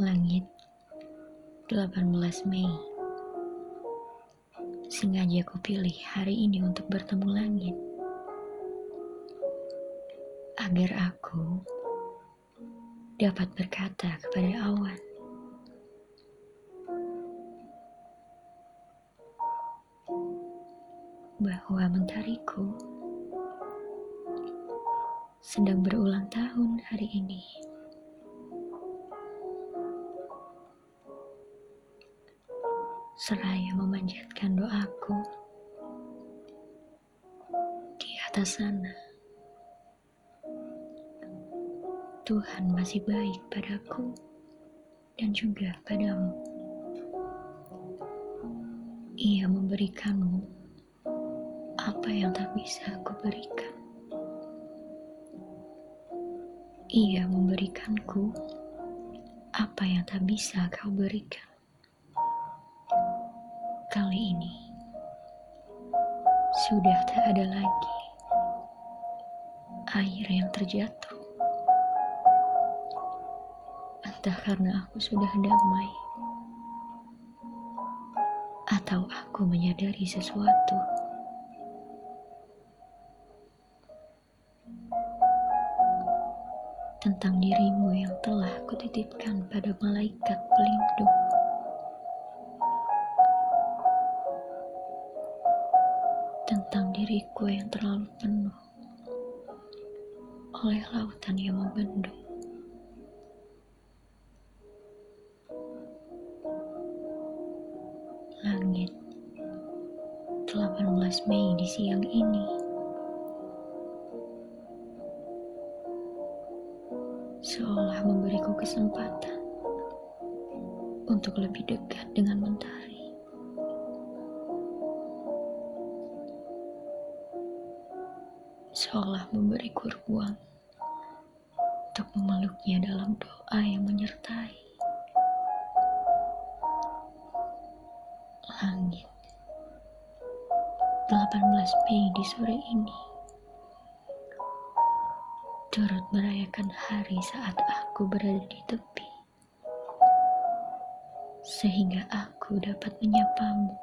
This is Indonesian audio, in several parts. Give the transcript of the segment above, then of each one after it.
Langit 18 Mei. Sengaja aku pilih hari ini untuk bertemu langit. Agar aku dapat berkata kepada awan. Bahwa mentariku sedang berulang tahun hari ini. Seraya memanjatkan doaku di atas sana. Tuhan masih baik padaku dan juga padamu. Ia memberikanmu apa yang tak bisa aku berikan. Ia memberikanku apa yang tak bisa kau berikan kali ini sudah tak ada lagi air yang terjatuh. Entah karena aku sudah damai, atau aku menyadari sesuatu. Tentang dirimu yang telah kutitipkan pada malaikat pelindung. Tentang diriku yang terlalu penuh oleh lautan yang membendung. Langit 18 Mei di siang ini seolah memberiku kesempatan untuk lebih dekat dengan mentari. Seolah memberiku ruang untuk memeluknya dalam doa yang menyertai. Langit 18 Mei di sore ini turut merayakan hari saat aku berada di tepi sehingga aku dapat menyapamu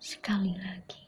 sekali lagi.